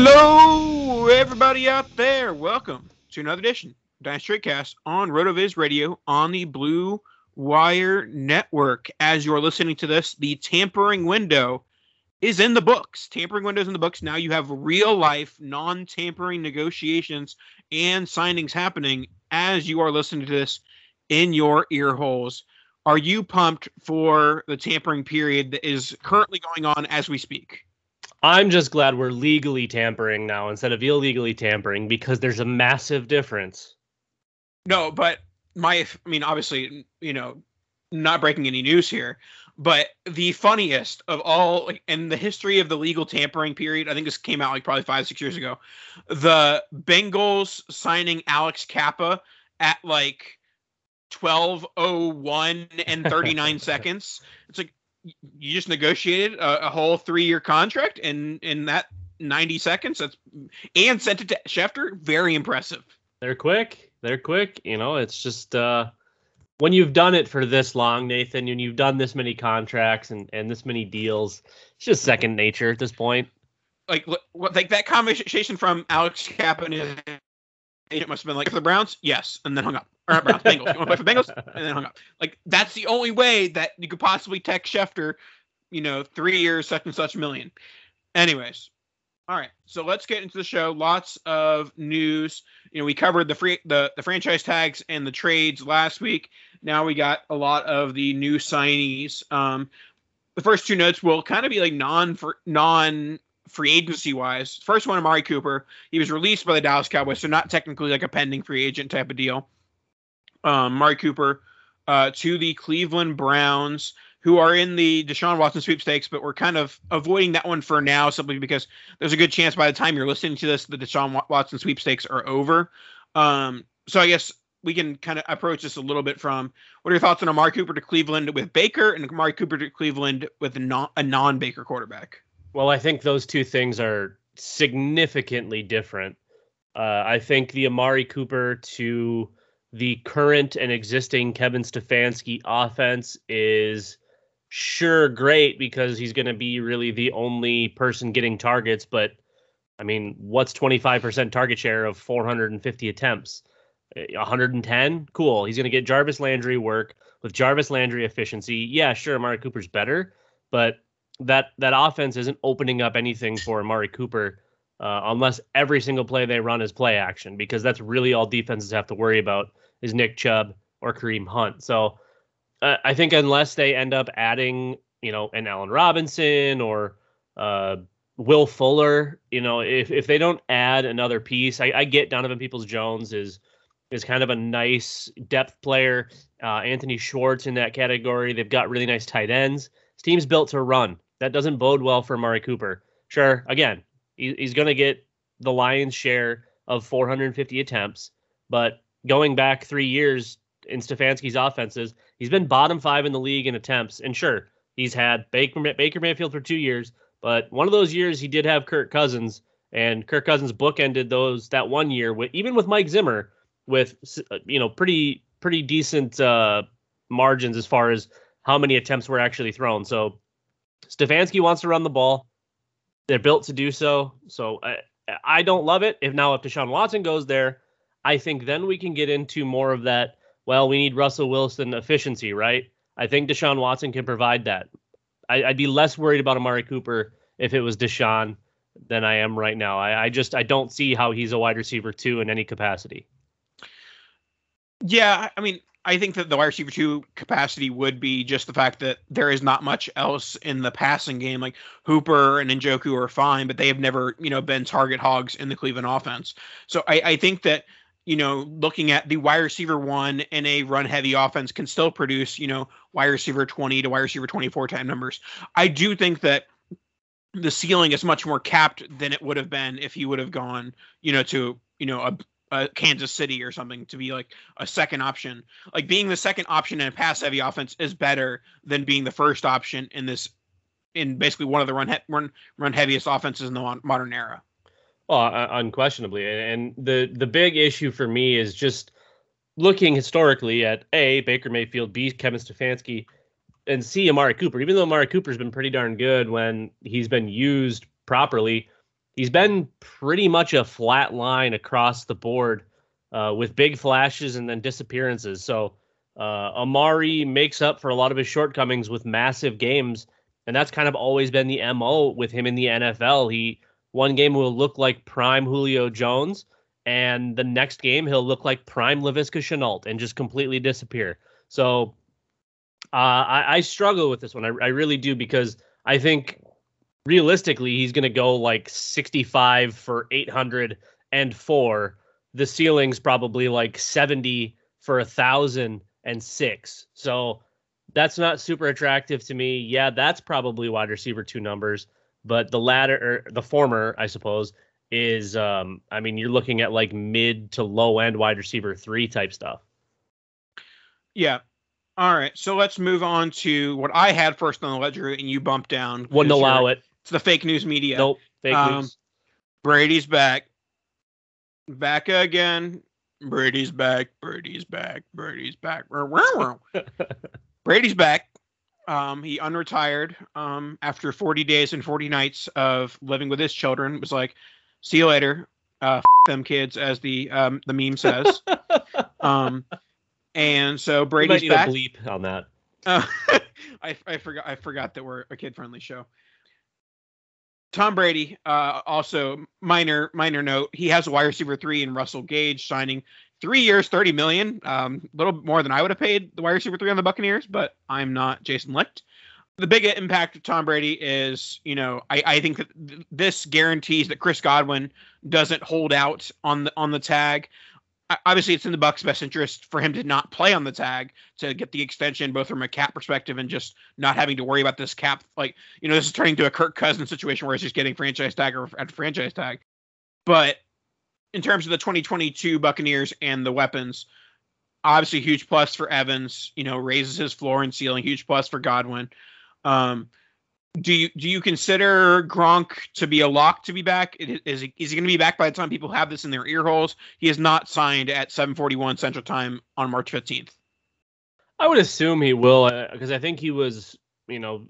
Hello, everybody out there. Welcome to another edition of Dynasty Cast on RotoViz Radio on the Blue Wire Network. As you're listening to this, the tampering window is in the books. Tampering window is in the books. Now you have real life, non tampering negotiations and signings happening as you are listening to this in your ear holes. Are you pumped for the tampering period that is currently going on as we speak? I'm just glad we're legally tampering now instead of illegally tampering because there's a massive difference. No, but my, I mean, obviously, you know, not breaking any news here, but the funniest of all, like, in the history of the legal tampering period, I think this came out like probably five, six years ago. The Bengals signing Alex Cappa at like 1201 and 39 seconds. It's like, you just negotiated a, a whole three year contract in in that 90 seconds. That's and sent it to Schefter. Very impressive. They're quick. They're quick. You know, it's just uh when you've done it for this long, Nathan, and you've done this many contracts and, and this many deals, it's just second nature at this point. like like that conversation from Alex Cappa and his agent must have been like, for the Browns, yes, and then hung up. Or Browns, Bengals. You want to play for Bengals? And then hung up. Like that's the only way that you could possibly text Schefter, you know, three years, such and such million. Anyways, all right. So let's get into the show. Lots of news. You know, we covered the free the the franchise tags and the trades last week. Now we got a lot of the new signees. Um, the first two notes will kind of be like non for non free agency wise. First one, Amari Cooper. He was released by the Dallas Cowboys, so not technically like a pending free agent type of deal. Um, Amari Cooper uh, to the Cleveland Browns, who are in the Deshaun Watson sweepstakes, but we're kind of avoiding that one for now simply because there's a good chance by the time you're listening to this, the Deshaun Watson sweepstakes are over. Um, so I guess we can kind of approach this a little bit from what are your thoughts on Amari Cooper to Cleveland with Baker and Amari Cooper to Cleveland with a non a non Baker quarterback? Well, I think those two things are significantly different. Uh, I think the Amari Cooper to the current and existing Kevin Stefanski offense is sure great because he's going to be really the only person getting targets. But I mean, what's 25% target share of 450 attempts? Uh, 110? Cool. He's going to get Jarvis Landry work with Jarvis Landry efficiency. Yeah, sure, Amari Cooper's better, but that that offense isn't opening up anything for Amari Cooper uh, unless every single play they run is play action because that's really all defenses have to worry about is Nick Chubb or Kareem Hunt. So uh, I think unless they end up adding, you know, an Allen Robinson or uh, Will Fuller, you know, if if they don't add another piece, I, I get Donovan Peoples Jones is is kind of a nice depth player. Uh, Anthony Schwartz in that category. They've got really nice tight ends. This team's built to run. That doesn't bode well for Amari Cooper. Sure, again, he, he's going to get the lion's share of 450 attempts, but going back three years in Stefanski's offenses, he's been bottom five in the league in attempts. And sure, he's had Baker Baker Mayfield for two years, but one of those years he did have Kirk Cousins, and Kirk Cousins bookended those that one year with even with Mike Zimmer with uh, you know pretty pretty decent uh, margins as far as how many attempts were actually thrown. So Stefanski wants to run the ball. They're built to do so. So I, I don't love it. If now if Deshaun Watson goes there, I think then we can get into more of that. Well, we need Russell Wilson efficiency, right? I think Deshaun Watson can provide that. I, would be less worried about Amari Cooper if it was Deshaun than I am right now. I, I just I don't see how he's a wide receiver two in any capacity. Yeah, I mean, I think that the wide receiver two capacity would be just the fact that there is not much else in the passing game. Like Hooper and Njoku are fine, but they have never, you know, been target hogs in the Cleveland offense. So I, I think that, you know, looking at the wide receiver one in a run heavy offense can still produce, you know, wide receiver 20 to wide receiver 24 time numbers. I do think that the ceiling is much more capped than it would have been if he would have gone, you know, to, you know, a uh, Kansas City or something to be like a second option. Like being the second option in a pass heavy offense is better than being the first option in this in basically one of the run he- run run heaviest offenses in the modern era. Well, uh, unquestionably, and the the big issue for me is just looking historically at a Baker Mayfield, B Kevin Stefanski, and C Amari Cooper. Even though Amari Cooper's been pretty darn good when he's been used properly, he's been pretty much a flat line across the board uh, with big flashes and then disappearances. So uh, Amari makes up for a lot of his shortcomings with massive games, and that's kind of always been the mo with him in the NFL. He one game will look like prime Julio Jones, and the next game he'll look like prime Laviska Shenault and just completely disappear. So uh, I, I, struggle with this one. I, I really do because I think realistically, he's going to go like 65 for 804. The ceiling's probably like 70 for a thousand and six. So that's not super attractive to me. Yeah, that's probably wide receiver two numbers, but the latter or the former, I suppose, is um I mean, you're looking at like mid to low end wide receiver three type stuff. Yeah. All right. So let's move on to what I had first on the ledger and you bumped down. Wouldn't allow it. It's the fake news media. Nope, fake um, news. Brady's back. Back again. Brady's back. Brady's back. Brady's back. Brady's back. Um, he unretired um, after 40 days and 40 nights of living with his children. It was like, see you later, uh, them kids, as the um, the meme says. um, and so Brady's back. bleep on that. Uh, I, I forgot I forgot that we're a kid friendly show. Tom Brady, uh, also minor minor note, he has a wide receiver three in Russell Gage signing three years, thirty million, a um, little more than I would have paid the wide receiver three on the Buccaneers, but I'm not Jason Licht. The big impact of Tom Brady is, you know, I, I think that this guarantees that Chris Godwin doesn't hold out on the on the tag obviously it's in the Bucks' best interest for him to not play on the tag to get the extension, both from a cap perspective and just not having to worry about this cap. Like you know, this is turning to a Kirk Cousins situation where he's just getting franchise tag or at franchise tag. But in terms of the 2022 Buccaneers and the weapons, obviously huge plus for Evans. You know, raises his floor and ceiling. Huge plus for Godwin. Um, do you do you consider Gronk to be a lock to be back? Is he, is he going to be back by the time people have this in their ear holes? He is not signed at 7:41 Central Time on March 15th. I would assume he will because uh, I think he was, you know,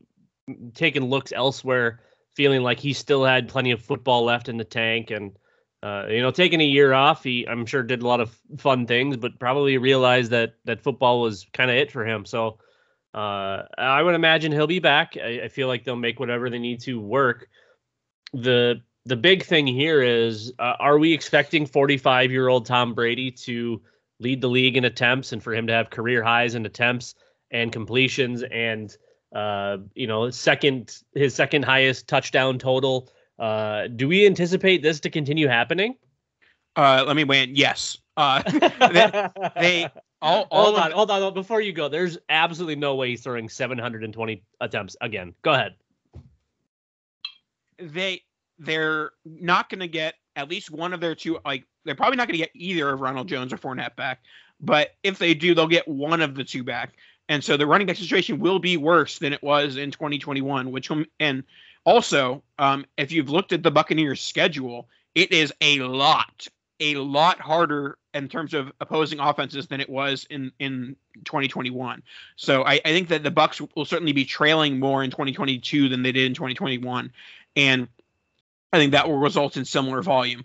taking looks elsewhere, feeling like he still had plenty of football left in the tank, and uh, you know, taking a year off, he I'm sure did a lot of fun things, but probably realized that that football was kind of it for him. So uh, I would imagine he'll be back. I, I, feel like they'll make whatever they need to work. The the big thing here is, uh, are we expecting 45 year old Tom Brady to lead the league in attempts and for him to have career highs in attempts and completions and uh, you know second his second highest touchdown total? Uh, do we anticipate this to continue happening? Uh, let me weigh in. Yes. Uh, they, they all, all hold on, hold on. Before you go, there's absolutely no way he's throwing 720 attempts again. Go ahead. They they're not going to get at least one of their two like they're probably not going to get either of Ronald Jones or Fournette back. But if they do, they'll get one of the two back. And so the running back situation will be worse than it was in 2021, which and also, um, if you've looked at the Buccaneers schedule, it is a lot, a lot harder in terms of opposing offenses than it was in in 2021. So I, I think that the Bucks will certainly be trailing more in 2022 than they did in 2021, and I think that will result in similar volume.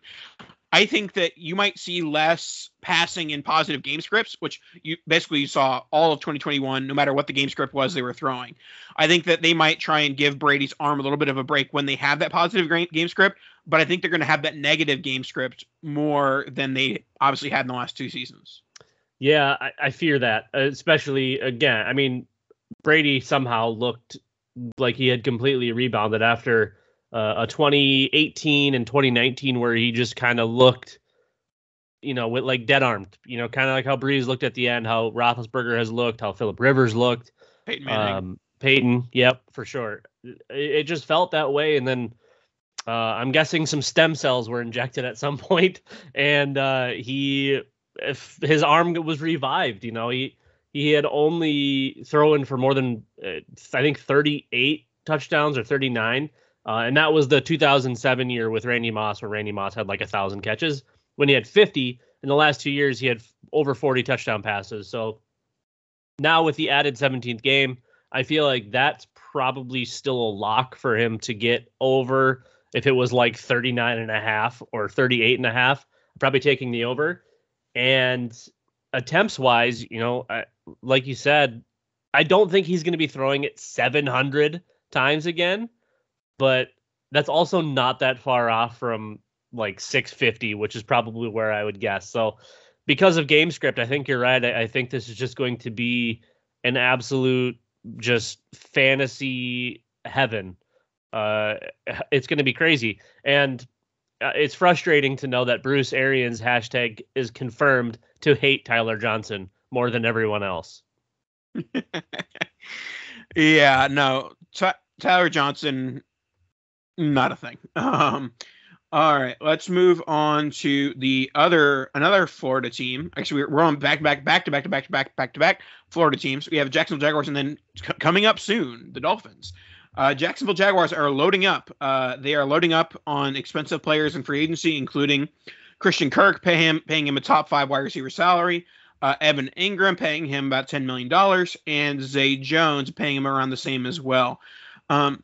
I think that you might see less passing in positive game scripts, which you basically you saw all of 2021, no matter what the game script was they were throwing. I think that they might try and give Brady's arm a little bit of a break when they have that positive game script, but I think they're going to have that negative game script more than they obviously had in the last two seasons. Yeah, I, I fear that, especially again. I mean, Brady somehow looked like he had completely rebounded after uh, a 2018 and 2019 where he just kind of looked, you know, with like dead armed, you know, kind of like how Brees looked at the end, how Roethlisberger has looked, how Philip Rivers looked. Peyton Manning. Um, Peyton, yep, for sure. It, it, just felt that way, and then uh, I'm guessing some stem cells were injected at some point, and uh, he, if his arm was revived, you know, he he had only thrown for more than uh, I think 38 touchdowns or 39 uh, and that was the 2007 year with Randy Moss, where Randy Moss had like a thousand catches. When he had 50 in the last two years, he had over 40 touchdown passes. So now with the added 17th game, I feel like that's probably still a lock for him to get over. If it was like 39 and a half or 38 and a half, probably taking the over. And attempts wise, you know, I, like you said, I don't think he's going to be throwing it 700 times again but that's also not that far off from like 650, which is probably where I would guess. So, because of game script, I think you're right. I, I think this is just going to be an absolute just fantasy heaven. Uh, it's going to be crazy, and uh, it's frustrating to know that Bruce Arians hashtag is confirmed to hate Tyler Johnson more than everyone else. yeah, no, T- Tyler Johnson not a thing. Um, all right, let's move on to the other another Florida team. Actually, we're on back back back to back to back to back back to back Florida teams. We have Jacksonville Jaguars, and then c- coming up soon, the Dolphins. Uh, Jacksonville Jaguars are loading up. Uh, they are loading up on expensive players in free agency, including Christian Kirk, pay him paying him a top five wide receiver salary. Uh, Evan Engram paying him about ten million dollars, and Zay Jones paying him around the same as well. Um,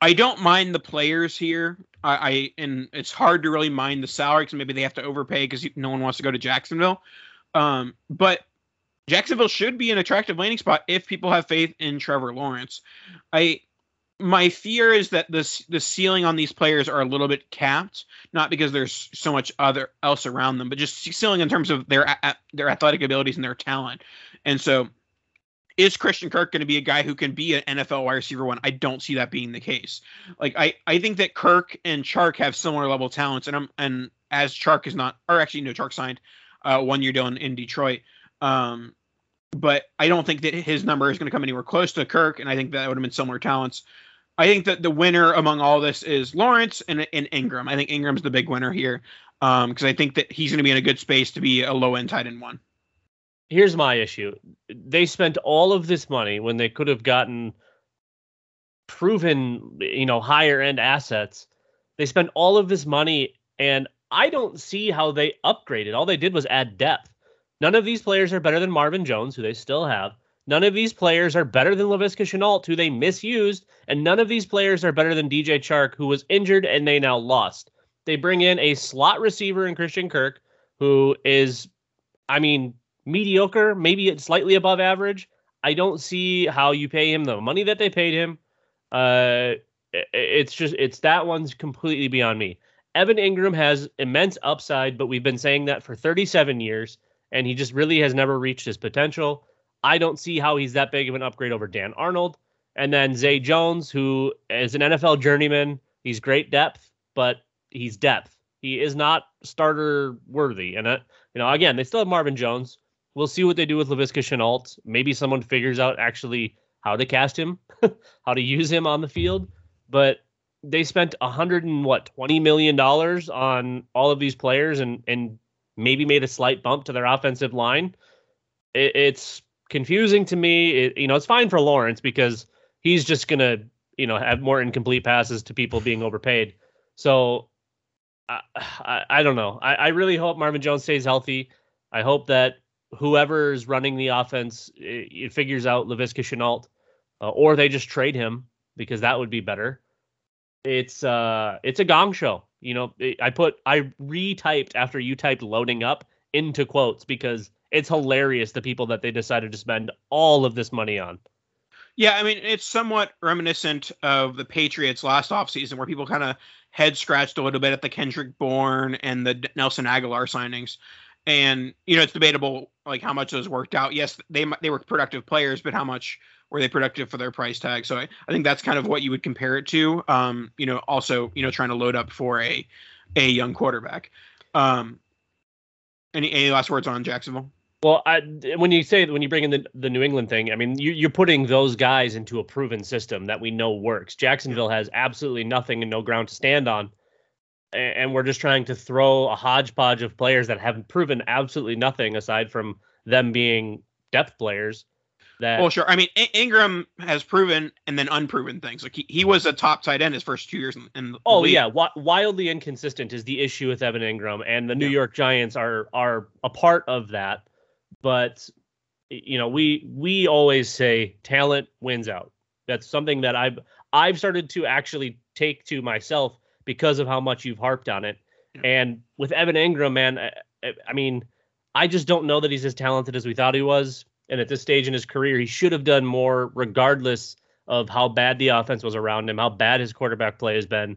I don't mind the players here. I, I and it's hard to really mind the salary because maybe they have to overpay because no one wants to go to Jacksonville. Um, but Jacksonville should be an attractive landing spot if people have faith in Trevor Lawrence. I my fear is that this the ceiling on these players are a little bit capped, not because there's so much other else around them, but just ceiling in terms of their their athletic abilities and their talent. And so is Christian Kirk going to be a guy who can be an NFL wide receiver one? I don't see that being the case. Like I, I think that Kirk and Chark have similar level talents, and I'm and as Chark is not, or actually no, Chark signed uh, one year deal in, in Detroit. Um, but I don't think that his number is going to come anywhere close to Kirk, and I think that would have been similar talents. I think that the winner among all this is Lawrence and, and Engram. I think Engram's the big winner here because um, I think that he's going to be in a good space to be a low end tight end one here's my issue. They spent all of this money when they could have gotten proven, you know, higher end assets. They spent all of this money and I don't see how they upgraded. All they did was add depth. None of these players are better than Marvin Jones, who they still have. None of these players are better than Laviska Shenault, who they misused, and none of these players are better than DJ Chark, who was injured and they now lost. They bring in a slot receiver in Christian Kirk, who is, I mean, mediocre, maybe it's slightly above average. I don't see how you pay him the money that they paid him. Uh, it's just it's that one's completely beyond me. Evan Engram has immense upside, but we've been saying that for 37 years, and he just really has never reached his potential. I don't see how he's that big of an upgrade over Dan Arnold. And then Zay Jones, who is an NFL journeyman, he's great depth, but he's depth. He is not starter worthy. And uh, you know, again, they still have Marvin Jones, We'll see what they do with Laviska Shenault. Maybe someone figures out actually how to cast him, how to use him on the field. But they spent a hundred and what twenty million dollars on all of these players and and maybe made a slight bump to their offensive line. It, it's confusing to me. It, you know, it's fine for Lawrence because he's just gonna you know have more incomplete passes to people being overpaid. So I, I, I don't know. I, I really hope Marvin Jones stays healthy. I hope that whoever's running the offense it, it figures out Laviska Shenault, uh, or they just trade him because that would be better. It's uh it's a gong show. You know, I put I retyped after you typed loading up into quotes because it's hilarious the people that they decided to spend all of this money on. Yeah, I mean, it's somewhat reminiscent of the Patriots last offseason where people kind of head scratched a little bit at the Kendrick Bourne and the Nelson Agholor signings. And, you know, it's debatable like how much those worked out. Yes, they they were productive players, but how much were they productive for their price tag? So I, I think that's kind of what you would compare it to. Um, you know, also, you know, trying to load up for a a young quarterback. Um, any any last words on Jacksonville? Well, I, when you say when you bring in the, the New England thing, I mean you, you're putting those guys into a proven system that we know works. Jacksonville has absolutely nothing and no ground to stand on, and, we're just trying to throw a hodgepodge of players that have proven absolutely nothing aside from them being depth players. That Well, sure. I mean, In- Engram has proven and then unproven things. Like he, he was a top tight end his first two years in, in Oh league. yeah, wi- wildly inconsistent is the issue with Evan Engram, and the New Yeah. York Giants are are a part of that. But you know, we we always say talent wins out. That's something that I've I've started to actually take to myself because of how much you've harped on it. Yeah. And with Evan Engram, man, I, I- mean, I just don't know that he's as talented as we thought he was. And at this stage in his career, he should have done more, regardless of how bad the offense was around him, how bad his quarterback play has been.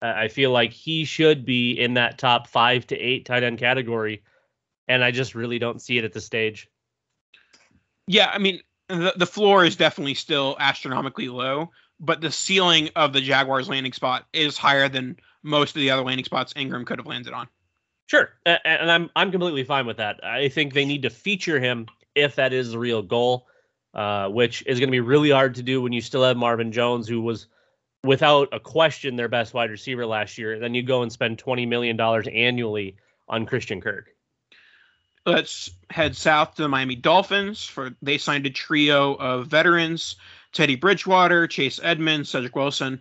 Uh, I feel like he should be in that top five to eight tight end category, and I just really don't see it at this stage. Yeah, I mean, the, the floor is definitely still astronomically low, but the ceiling of the Jaguars landing spot is higher than most of the other landing spots Engram could have landed on. Sure, and I'm I'm completely fine with that. I think they need to feature him if that is the real goal, uh, which is going to be really hard to do when you still have Marvin Jones, who was without a question their best wide receiver last year. Then you go and spend twenty million dollars annually on Christian Kirk. Let's head south to the Miami Dolphins for they signed a trio of veterans: Teddy Bridgewater, Chase Edmonds, Cedric Wilson.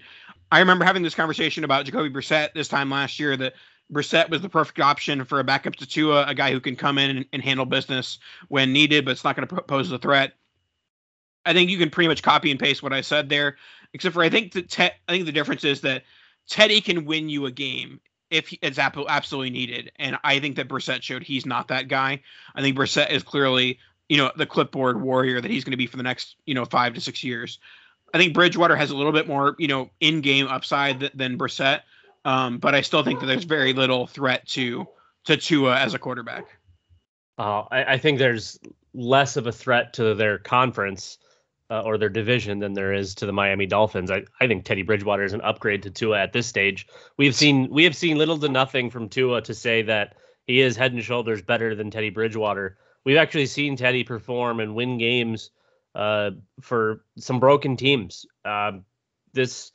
I remember having this conversation about Jacoby Brissett this time last year. That Brissett was the perfect option for a backup to Tua, a guy who can come in and, and handle business when needed, but it's not going to pose a threat. I think you can pretty much copy and paste what I said there, except for I think the te- I think the difference is that Teddy can win you a game if it's absolutely needed, and I think that Brissett showed he's not that guy. I think Brissett is clearly you know the clipboard warrior that he's going to be for the next you know five to six years. I think Bridgewater has a little bit more you know in-game upside th- than Brissett, um, but I still think that there's very little threat to to Tua as a quarterback. Uh, I, I think there's less of a threat to their conference uh, or their division than there is to the Miami Dolphins. I, I think Teddy Bridgewater is an upgrade to Tua at this stage. We've seen we have seen little to nothing from Tua to say that he is head and shoulders better than Teddy Bridgewater. We've actually seen Teddy perform and win games uh, for some broken teams. Um this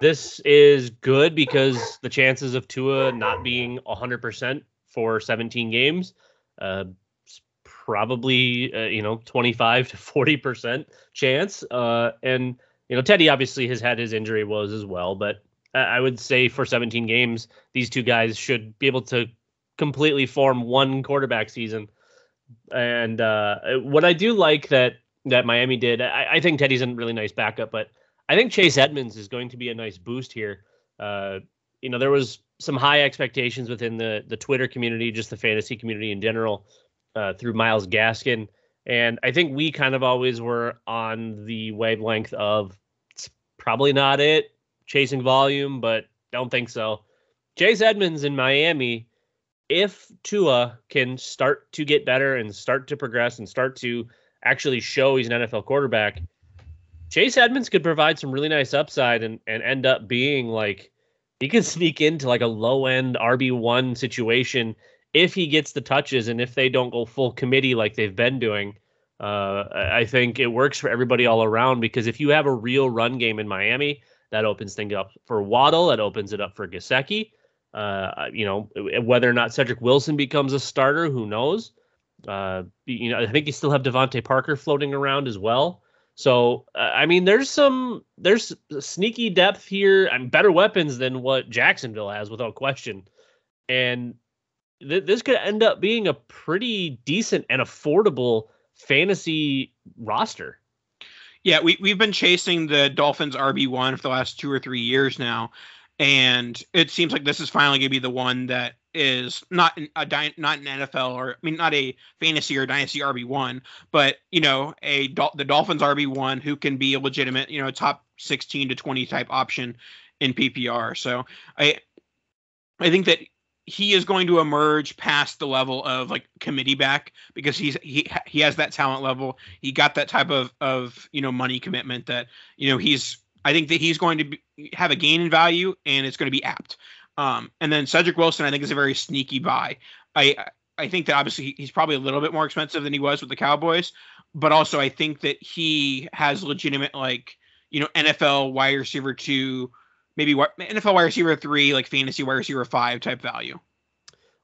this is good because the chances of Tua not being 100% for 17 games uh, probably uh, you know 25 to 40 percent chance uh, and you know teddy obviously has had his injury woes as well but i would say for 17 games these two guys should be able to completely form one quarterback season and uh, what i do like that that miami did I, I think teddy's a really nice backup but i think chase edmonds is going to be a nice boost here uh, you know there was some high expectations within the the Twitter community, just the fantasy community in general, uh, through Myles Gaskin, and I think we kind of always were on the wavelength of it's probably not it, chasing volume, but don't think so. Chase Edmonds in Miami, if Tua can start to get better and start to progress and start to actually show he's an NFL quarterback, Chase Edmonds could provide some really nice upside and, and end up being like he could sneak into like a low end RB1 situation if he gets the touches and if they don't go full committee like they've been doing. Uh, I think it works for everybody all around because if you have a real run game in Miami, That opens things up for Waddle. That opens it up for Gesicki. Uh, you know, whether or not Cedric Wilson becomes a starter, who knows? Uh, you know, I think you still have DeVante Parker floating around as well. So, uh, I mean, there's some there's sneaky depth here. and better weapons than what Jacksonville has, without question. And th- this could end up being a pretty decent and affordable fantasy roster. Yeah, we we've been chasing the Dolphins RB one for the last two or three years now, and it seems like this is finally going to be the one that is not a not an NFL or I mean not a fantasy or dynasty RB one, but you know a the Dolphins RB one who can be a legitimate you know top sixteen to twenty type option in PPR. So I I think that he is going to emerge past the level of like committee back because he's he he has that talent level. He got that type of of you know money commitment that you know he's I think that he's going to be, have a gain in value and it's going to be apt. Um, and then Cedric Wilson, I think, is a very sneaky buy. I I think that obviously he's probably a little bit more expensive than he was with the Cowboys, but also I think that he has legitimate like you know NFL wide receiver two, maybe NFL wide receiver three, like fantasy wide receiver five type value.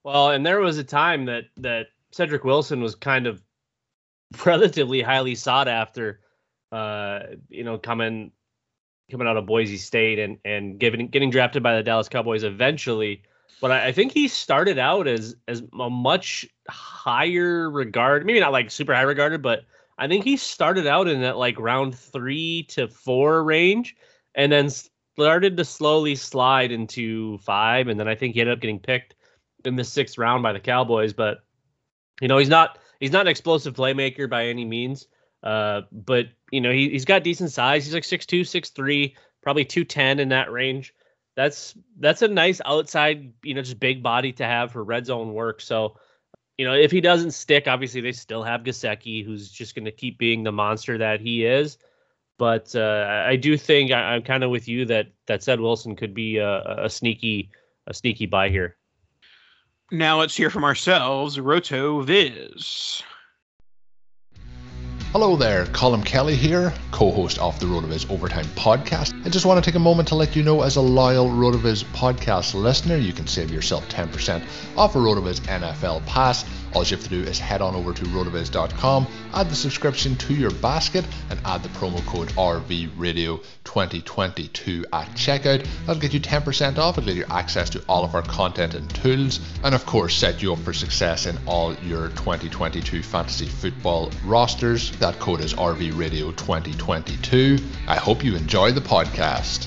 Well, and there was a time that that Cedric Wilson was kind of relatively highly sought after. Uh, you know, coming coming out of Boise State and and getting getting drafted by the Dallas Cowboys eventually. But I, I, think he started out as as a much higher regard, maybe not like super high regarded, but I think he started out in that like round three to four range, and then started to slowly slide into five, and then I think he ended up getting picked in the sixth round by the Cowboys. But you know, he's not he's not an explosive playmaker by any means. Uh, but you know, he, he's got decent size. He's like 6'2, 6'3, probably 210 in that range. That's that's a nice outside, you know, just big body to have for red zone work. So, you know, if he doesn't stick, obviously they still have Gesicki, who's just going to keep being the monster that he is. But uh, I do think I, am kind of with you that that Ced Wilson could be a, a sneaky a sneaky buy here. Now let's hear from ourselves, RotoViz. Hello there, Colm Kelly here, co host of the RotoViz Overtime podcast. I just want to take a moment to let you know, as a loyal RotoViz podcast listener, you can save yourself 10% off a RotoViz NFL pass all you have to do is head on over to rotoviz.com, add the subscription to your basket, and add the promo code RVRadio2022 at checkout. That'll get you 10% off. It'll get you access to all of our content and tools, and of course, set you up for success in all your 2022 fantasy football rosters. That code is RVRadio2022. I hope you enjoy the podcast.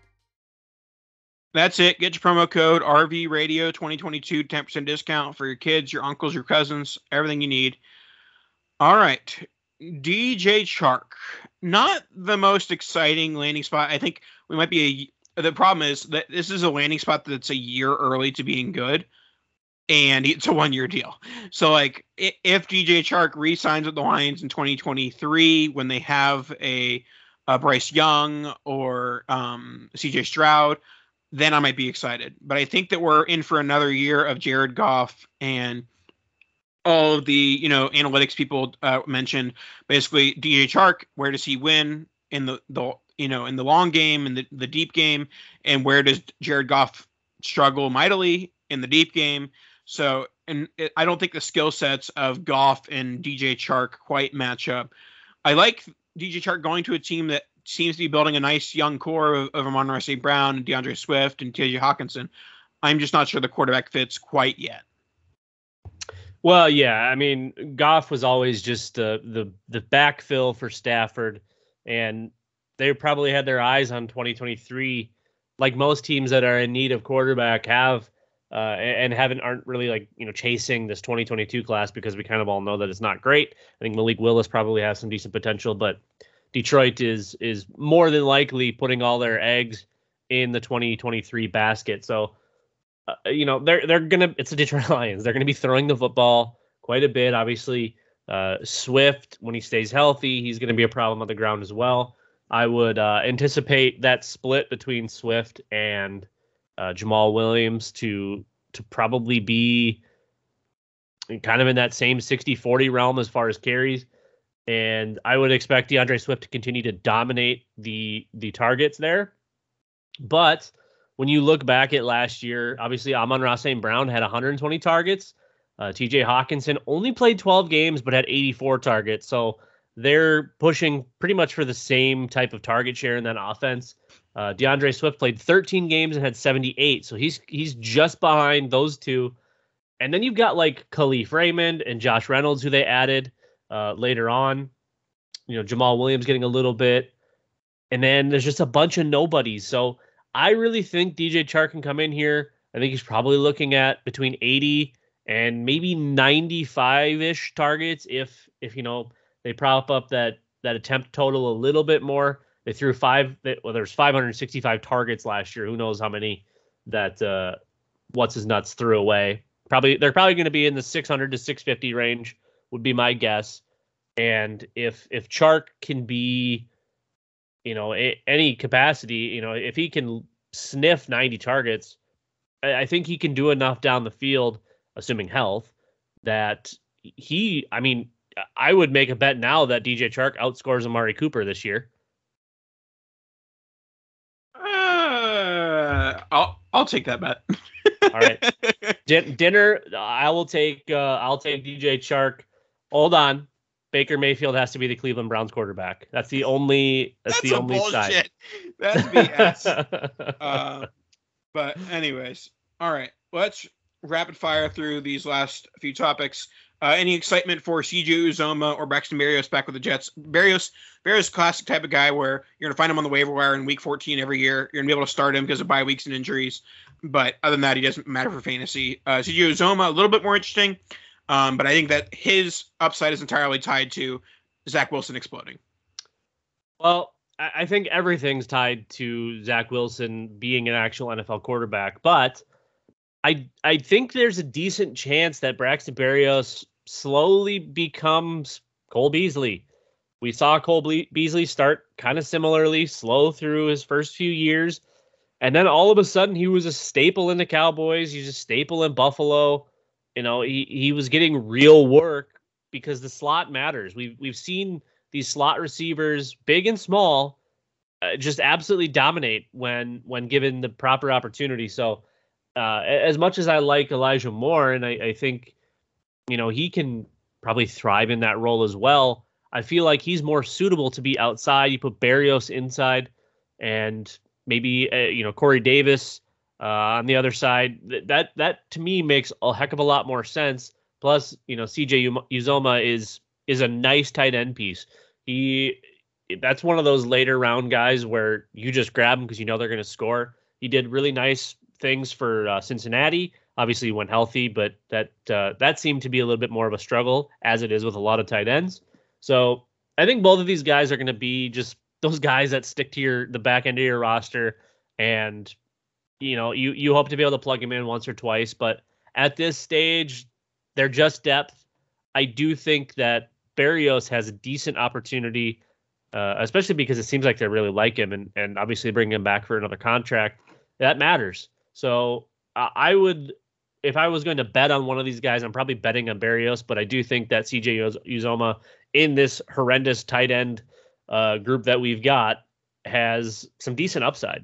That's it. Get your promo code RV Radio 2022, 10% discount for your kids, your uncles, your cousins, everything you need. All right. DJ Chark. Not the most exciting landing spot. I think we might be a. The problem is that this is a landing spot that's a year early to being good, and it's a one year deal. So, like, if DJ Chark re signs with the Lions in 2023 when they have a, a Bryce Young or um, CJ Stroud, then I might be excited. But I think that we're in for another year of Jared Goff and all of the you know analytics people uh, mentioned. Basically, DJ Chark, where does he win in the the you know in the long game and the, the deep game, and where does Jared Goff struggle mightily in the deep game? So, and it, I don't think the skill sets of Goff and DJ Chark quite match up. I like DJ Chark going to a team that seems to be building a nice young core of, of Amon St. Brown and DeAndre Swift and TJ Hockenson. I'm just not sure the quarterback fits quite yet. Well, yeah, I mean, Goff was always just uh, the the backfill for Stafford, and they probably had their eyes on 2023, like most teams that are in need of quarterback have, uh, and haven't aren't really like you know chasing this 2022 class because we kind of all know that it's not great. I think Malik Willis probably has some decent potential, but Detroit is is more than likely putting all their eggs in the 2023 basket. So uh, you know they're they're gonna it's the Detroit Lions. They're gonna be throwing the football quite a bit. Obviously, uh, Swift when he stays healthy, he's gonna be a problem on the ground as well. I would uh, anticipate that split between Swift and uh, Jamaal Williams to to probably be kind of in that same 60-40 realm as far as carries. And I would expect DeAndre Swift to continue to dominate the the targets there. But when you look back at last year, obviously Amon-Ra St. Brown had 120 targets. Uh, TJ Hockenson only played 12 games but had 84 targets. So they're pushing pretty much for the same type of target share in that offense. Uh, DeAndre Swift played 13 games and had 78. So he's he's just behind those two. And then you've got like Kalif Raymond and Josh Reynolds, who they added uh, later on. You know, Jamaal Williams getting a little bit. And then there's just a bunch of nobodies. So I really think DJ Chark can come in here. I think he's probably looking at between 80 and maybe 95 ish targets if if you know they prop up that that attempt total a little bit more. They threw five. Well, there's 565 targets last year. Who knows how many that uh, what's his nuts threw away? Probably they're probably going to be in the 600 to 650 range would be my guess. And if if Chark can be you know, a, any capacity, you know, if he can sniff 90 targets, I, I think he can do enough down the field, assuming health, that he, I mean, I would make a bet now that DJ Chark outscores Amari Cooper this year. Uh, I'll I'll take that bet. All right, Din- dinner. I will take. Uh, I'll take DJ Chark. Hold on, Baker Mayfield has to be the Cleveland Browns quarterback. That's the only. That's, That's the only bullshit. side. That's BS. uh, but anyways, all right. Let's rapid fire through these last few topics. Uh, any excitement for CJ Uzomah or Braxton Berrios back with the Jets? Berrios, Berrios, classic type of guy where you're gonna find him on the waiver wire in Week 14 every year. You're gonna be able to start him because of bye weeks and injuries. But other than that, he doesn't matter for fantasy. Uh, CJ Uzomah, a little bit more interesting. Um, but I think that his upside is entirely tied to Zach Wilson exploding. Well, I think everything's tied to Zach Wilson being an actual NFL quarterback, but I I think there's a decent chance that Braxton Berrios slowly becomes Cole Beasley. We saw Cole Beasley start kind of similarly, slow through his first few years, and then all of a sudden he was a staple in the Cowboys. He's a staple in Buffalo. You know, he he was getting real work because the slot matters. We've we've seen these slot receivers, big and small, uh, just absolutely dominate when when given the proper opportunity. So uh, as much as I like Elijah Moore, and I, I think, you know, he can probably thrive in that role as well. I feel like he's more suitable to be outside. You put Berrios inside, and maybe uh, you know Corey Davis uh, on the other side. That that to me makes a heck of a lot more sense. Plus, you know, CJ Uzomah is is a nice tight end piece. He that's one of those later round guys where you just grab him because you know they're going to score. He did really nice things for uh, Cincinnati. Obviously, when healthy, but that uh, that seemed to be a little bit more of a struggle, as it is with a lot of tight ends. So I think both of these guys are going to be just those guys that stick to your the back end of your roster, and you know you you hope to be able to plug him in once or twice. But at this stage, they're just depth. I do think that Berrios has a decent opportunity uh, especially because it seems like they really like him, and and obviously bringing him back for another contract that matters. So uh, I would, if I was going to bet on one of these guys, I'm probably betting on Berrios, but I do think that CJ Uzomah in this horrendous tight end uh, group that we've got has some decent upside.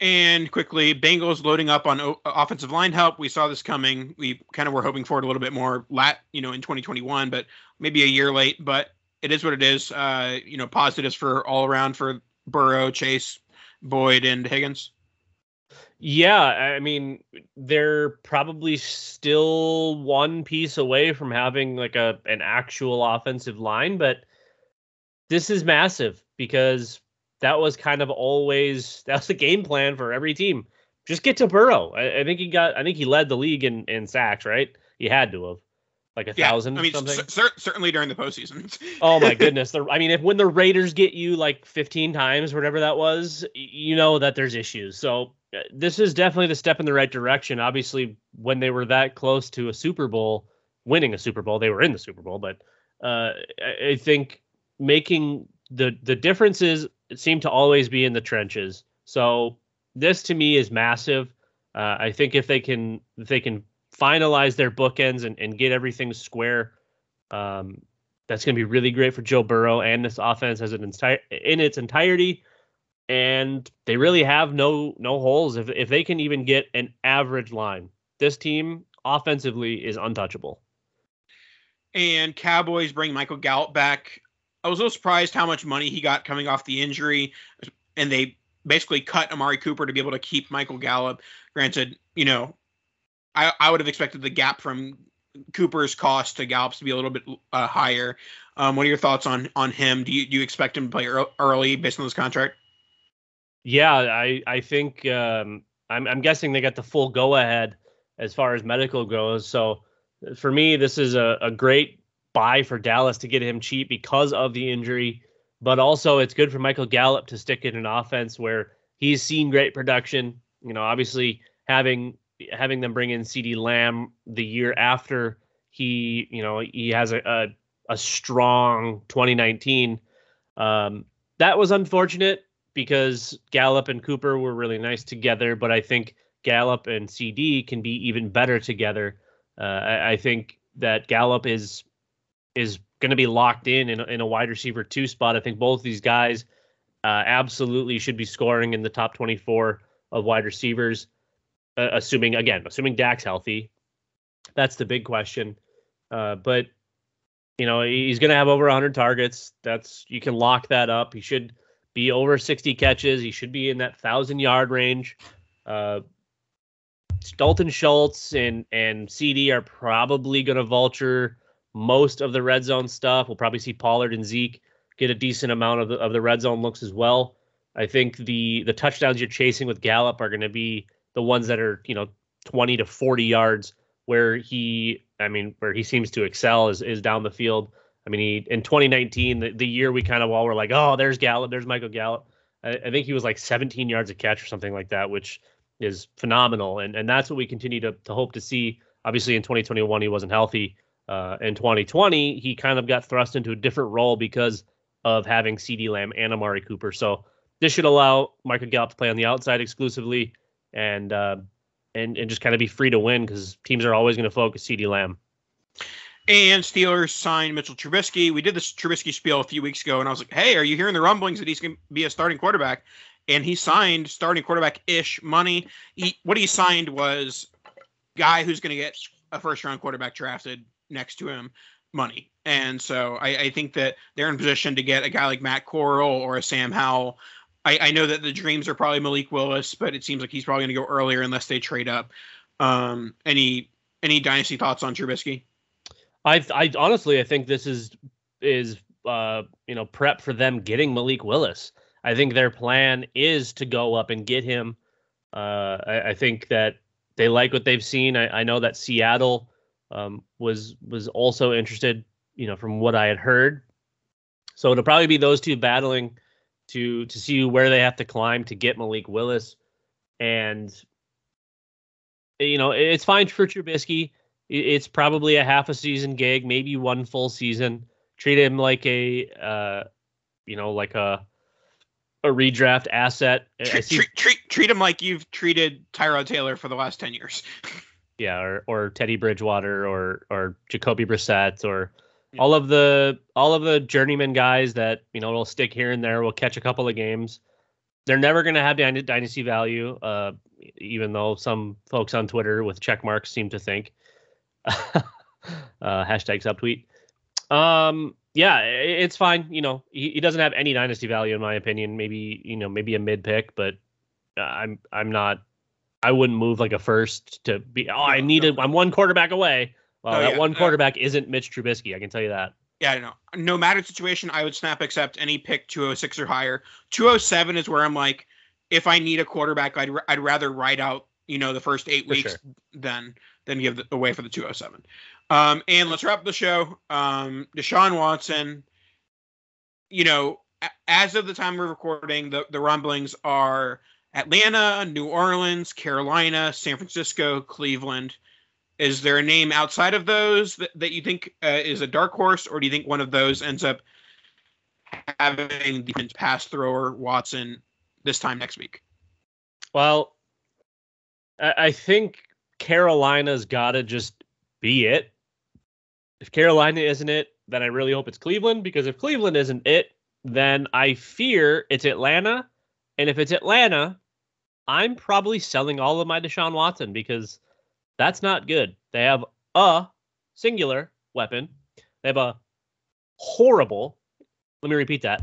And quickly, Bengals loading up on o- offensive line help. We saw this coming. We kind of were hoping for it a little bit more lat, you know, in 2021, but maybe a year late. But it is what it is. Uh, you know, positives for all around for Burrow, Chase, Boyd, and Higgins. Yeah, I mean, they're probably still one piece away from having like a an actual offensive line, but this is massive because that was kind of always that was the game plan for every team. Just get to Burrow. I, I think he got. I think he led the league in in sacks, right? He had to have like a yeah, thousand. I mean, c- certainly during the postseason. oh my goodness! The, I mean, if when the Raiders get you like 15 times, whatever that was, you know that there's issues. So uh, this is definitely the step in the right direction. Obviously, when they were that close to a Super Bowl, winning a Super Bowl, they were in the Super Bowl. But uh, I think making the the differences seem to always be in the trenches. So this to me is massive. Uh, I think if they can if they can finalize their bookends and, and get everything square. Um, that's going to be really great for Joe Burrow and this offense as an entire in its entirety. And they really have no no holes. If if they can even get an average line, this team offensively is untouchable. And Cowboys bring Michael Gallup back. I was a little surprised how much money he got coming off the injury, and they basically cut Amari Cooper to be able to keep Michael Gallup. Granted, you know I, I would have expected the gap from Cooper's cost to Gallup's to be a little bit uh, higher. Um, what are your thoughts on on him? Do you do you expect him to play early based on this contract? Yeah, I I think um, I'm I'm guessing they got the full go ahead as far as medical goes. So for me, this is a, a great buy for Dallas to get him cheap because of the injury, but also it's good for Michael Gallup to stick in an offense where he's seen great production. You know, obviously having having them bring in CeeDee Lamb the year after he, you know, he has a a, a strong 2019. Um, that was unfortunate because Gallup and Cooper were really nice together, but I think Gallup and CeeDee can be even better together. Uh, I, I, think that Gallup is is going to be locked in, in in a wide receiver two spot. I think both these guys uh, absolutely should be scoring in the top 24 of wide receivers uh, assuming again, assuming Dak's healthy. That's the big question. Uh, but you know, he's going to have over 100 targets. That's you can lock that up. He should be over 60 catches. He should be in that thousand yard range. Uh, Dalton Schultz and and CeeDee are probably going to vulture most of the red zone stuff. We'll probably see Pollard and Zeke get a decent amount of the of the red zone looks as well. I think the the touchdowns you're chasing with Gallup are going to be the ones that are you know 20 to 40 yards where he I mean where he seems to excel is is down the field. I mean he in 2019 the, the year we kind of all were like oh there's Gallup there's Michael Gallup. I, I think he was like 17 yards a catch or something like that, which is phenomenal. And and that's what we continue to to hope to see. Obviously in 2021 he wasn't healthy. Uh, in 2020 he kind of got thrust into a different role because of having CeeDee Lamb and Amari Cooper. So this should allow Michael Gallup to play on the outside exclusively and uh, and and just kind of be free to win because teams are always going to focus CeeDee Lamb. And Steelers signed Mitchell Trubisky. We did this Trubisky spiel a few weeks ago, and I was like, "Hey, are you hearing the rumblings that he's going to be a starting quarterback?" and he signed starting quarterback ish money. He, what he signed was guy who's going to get a first round quarterback drafted next to him money. And so I, I, think that they're in position to get a guy like Matt Corral or a Sam Howell. I, I know that the dreams are probably Malik Willis, but it seems like he's probably going to go earlier unless they trade up. Um, any any dynasty thoughts on Trubisky? I, I honestly I think this is is uh, you know prep for them getting Malik Willis. I think their plan is to go up and get him. Uh, I, I, think that they like what they've seen. I, I know that Seattle um, was was also interested, you know, from what I had heard. So it'll probably be those two battling to to see where they have to climb to get Malik Willis, and you know it's fine for Trubisky. It's probably a half a season gig, maybe one full season. Treat him like a, uh, you know, like a a redraft asset. Treat, see, treat, treat, treat him like you've treated Tyrod Taylor for the last ten years. yeah, or or Teddy Bridgewater or or Jacoby Brissett or yeah. all of the all of the journeyman guys that you know will stick here and there, will catch a couple of games. They're never going to have dynasty value, uh, even though some folks on Twitter with check marks seem to think. uh, hashtag subtweet. Um, yeah, it's fine. You know, he, he doesn't have any dynasty value in my opinion. Maybe you know, maybe a mid pick, but uh, I'm I'm not. I wouldn't move like a first to be. Oh, I needed. I'm one quarterback away. Well, oh, that yeah, one quarterback uh, isn't Mitch Trubisky. I can tell you that. Yeah, I know. No matter situation, I would snap accept any pick 206 or higher. 207 is where I'm like, if I need a quarterback, I'd I'd rather ride out you know the first eight for weeks sure. than than give the, away for the 207. Um, and let's wrap the show. Um, Deshaun Watson, you know, as of the time we're recording, the, the rumblings are Atlanta, New Orleans, Carolina, San Francisco, Cleveland. Is there a name outside of those that, that you think uh, is a dark horse, or do you think one of those ends up having the pass thrower Watson this time next week? Well, I think Carolina's got to just be it. If Carolina isn't it, then I really hope it's Cleveland because if Cleveland isn't it, then I fear it's Atlanta. And if it's Atlanta, I'm probably selling all of my Deshaun Watson because that's not good. They have a singular weapon. They have a horrible, let me repeat that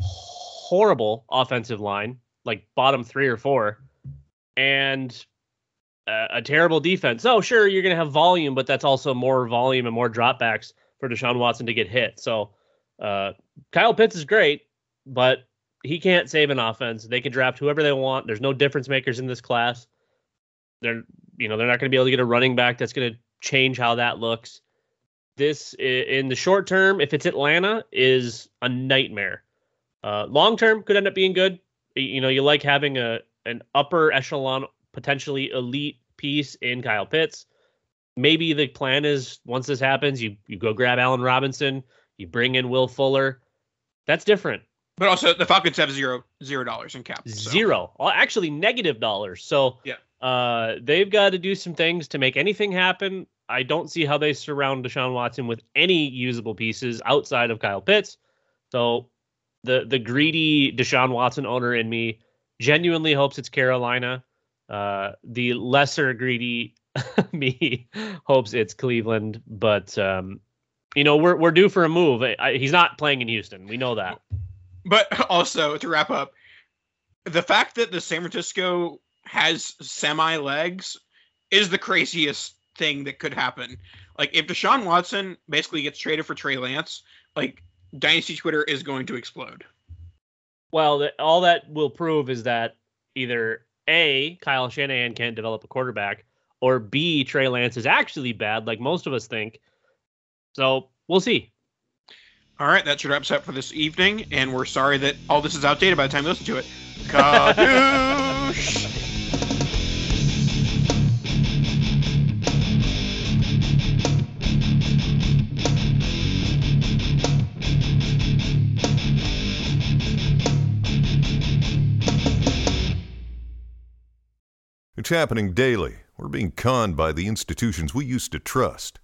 horrible offensive line, like bottom three or four. And a, a terrible defense. Oh, sure, you're going to have volume, but that's also more volume and more dropbacks for Deshaun Watson to get hit. So uh, Kyle Pitts is great, but he can't save an offense. They can draft whoever they want. There's no difference makers in this class. They're you know they're not going to be able to get a running back that's going to change how that looks. This in the short term, if it's Atlanta, is a nightmare. Uh, long term could end up being good. You know, you like having a an upper echelon potentially elite piece in Kyle Pitts. Maybe the plan is once this happens, you you go grab Allen Robinson, you bring in Will Fuller. That's different. But also the Falcons have zero zero dollars in cap. So. Zero. Actually negative dollars. So yeah. Uh, they've got to do some things to make anything happen. I don't see how they surround Deshaun Watson with any usable pieces outside of Kyle Pitts. So the the greedy Deshaun Watson owner in me genuinely hopes it's Carolina. Uh, the lesser greedy me hopes it's Cleveland, but um, you know we're we're due for a move. I, I, he's not playing in Houston. We know that. But also to wrap up, the fact that the San Francisco has semi legs is the craziest thing that could happen. Like if Deshaun Watson basically gets traded for Trey Lance, like Dynasty Twitter is going to explode. Well, all that will prove is that either a, Kyle Shanahan can't develop a quarterback, or B, Trey Lance is actually bad, like most of us think. So we'll see. All right, that should wrap us up for this evening, and we're sorry that all this is outdated by the time you listen to it. Kadoosh! It's happening daily. We're being conned by the institutions we used to trust.